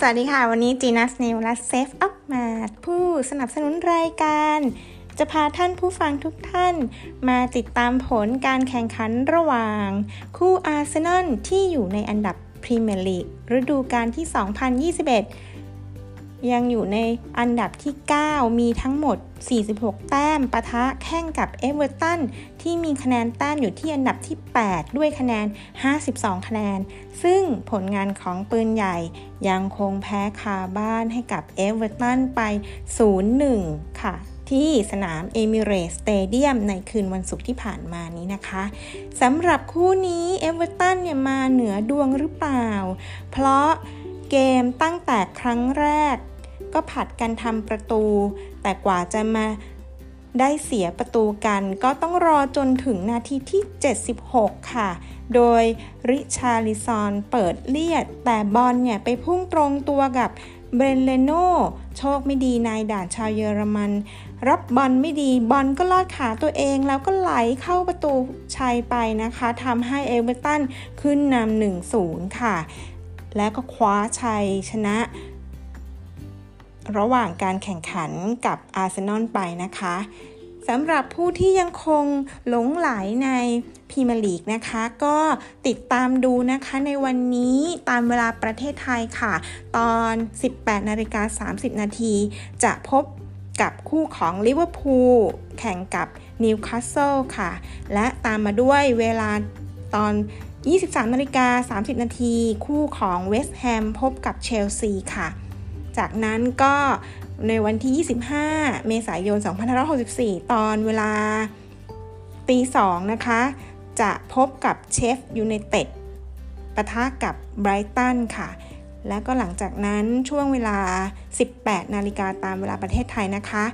สวัสดีค่ะ วันนี้ JENUZ News และเซฟอัพมาผู้สนับสนุนรายการ จะพาท่านผู้ฟังทุกท่าน มาติดตามผลการแข่งขันระหว่าง คู่อาร์เซนอลที่อยู่ในอันดับพรีเมียร์ลีกฤดูกาลที่ 2021 ยังอยู่ในอันดับที่ 9 มีทั้งหมด 46 แต้มปะทะแข่งกับเอเวอร์ตันที่มีคะแนนแต้มอยู่ที่อันดับที่ 8 ด้วยคะแนน 52 คะแนน ซึ่งผลงานของปืนใหญ่ยังคงแพ้คาบ้านให้กับเอเวอร์ตันไป 0-1 ค่ะที่สนามเอมิเรตส์สเตเดียมในคืนวันศุกร์ที่ผ่านมานี้นะคะสำหรับคู่นี้เอเวอร์ตันเนี่ยมาเหนือดวงหรือเปล่า เพราะ เกมตั้งแต่ครั้งแรก ก็ผลัดกันทำประตู แต่กว่าจะมาได้เสียประตูกัน ก็ต้องรอจนถึงนาทีที่ 76 ค่ะ โดยริชาลิซอนเปิดเรียด แต่บอลเนี่ยไปพุ่งตรงตัวกับเบรนเลโนโชคไม่ดีนายด่านชาวเยอรมัน รับบอลไม่ดีบอลก็ลอดขาตัวเองแล้วก็ไหลเข้าประตูชัยไปนะคะทำให้เอเวอร์ตันขึ้นนำ1-0 ค่ะ และก็คว้าชัยชนะ ระหว่างการแข่งขันกับอาร์เซนอลไปนะคะสำหรับผู้ที่ยังคงหลงใหลในพรีเมียร์ลีกนะคะ ก็ติดตามดูนะคะในวันนี้ตามเวลาประเทศไทยค่ะ ตอน 18นาฬิกา30 นาทีจะพบกับคู่ของลิเวอร์พูลแข่งกับนิวคาสเซิลค่ะ และตามมาด้วยเวลาตอน 23นาฬิกา30 นาที คู่ของเวสต์แฮมพบกับเชลซีค่ะ จากนั้นก็ในวันที่ 25 เมษายน 2564 ตอนเวลาตีสองนะคะ จะพบกับเชฟยูไนเต็ดปะทะกับไบรตันค่ะ แล้วก็หลังจากนั้นช่วงเวลา 18 นาฬิกาตามเวลาประเทศไทยนะคะ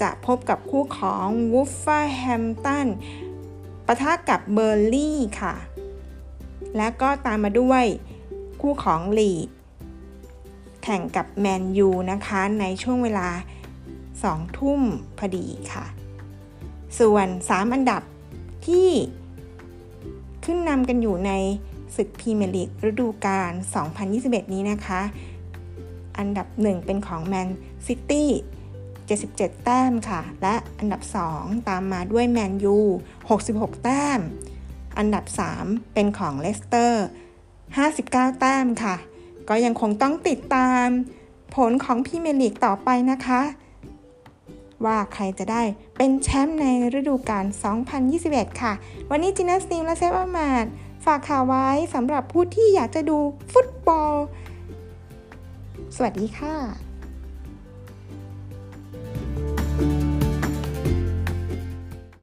จะพบกับคู่ของวูล์ฟแฮมป์ตันปะทะกับเบิร์นลีย์ค่ะ แล้วก็ตามมาด้วยคู่ของลีดส์แข่งกับแมนยูนะคะในช่วงเวลา 2 ทุ่มพอดีค่ะ ส่วน 3 อันดับที่ขึ้นนำกันอยู่ในศึกพรีเมียร์ลีกฤดูกาล 2021 นี้นะคะ อันดับ 1 เป็นของแมนซิตี้77 แต้มค่ะ และอันดับ 2 ตามมาด้วยแมนยู66 แต้ม อันดับ 3 เป็นของเลสเตอร์ 59 แต้มค่ะ ก็ยังคงต้องติดตามผลของพรีเมียร์ลีกต่อไปนะคะ ว่าใครจะได้เป็นแชมป์ในฤดูกาล 2021 ค่ะ วันนี้ JENUZ team และเซฟอามาดฝากข่าวไว้สำหรับผู้ที่อยากจะดูฟุตบอล สวัสดีค่ะ